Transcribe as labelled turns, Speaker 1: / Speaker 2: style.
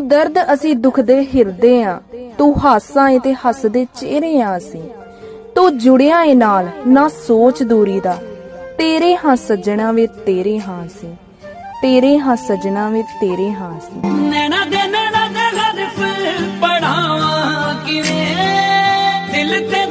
Speaker 1: ਤੂੰ ਦਰਦ ਅਸੀਂ ਦੁੱਖ ਦੇ ਹਿਰਦੇ ਆ। ਤੂੰ ਹਾਸਾ ਏ ਤੇ ਹੱਸਦੇ ਚਿਹਰੇ ਆ ਅਸੀਂ। ਤੂੰ ਜੁੜਿਆ ਏ ਨਾਲ, ਨਾ ਸੋਚ ਦੂਰੀ ਦਾ। ਤੇਰੇ ਹਾਂ ਸੱਜਣਾ ਵੇ ਤੇਰੇ ਹਾਂ ਸੀ ਤੇਰੇ ਹਾਂ ਸੱਜਣਾ ਵੇ ਤੇਰੇ ਹਾਂ ਸੀ
Speaker 2: ਨੈਣਾ ਦੇ ਨੈਣਾ ਦੇ ਹਰਫ ਪੜਾਵਾਂ ਕਿਵੇਂ? ਦਿਲ ਤੇ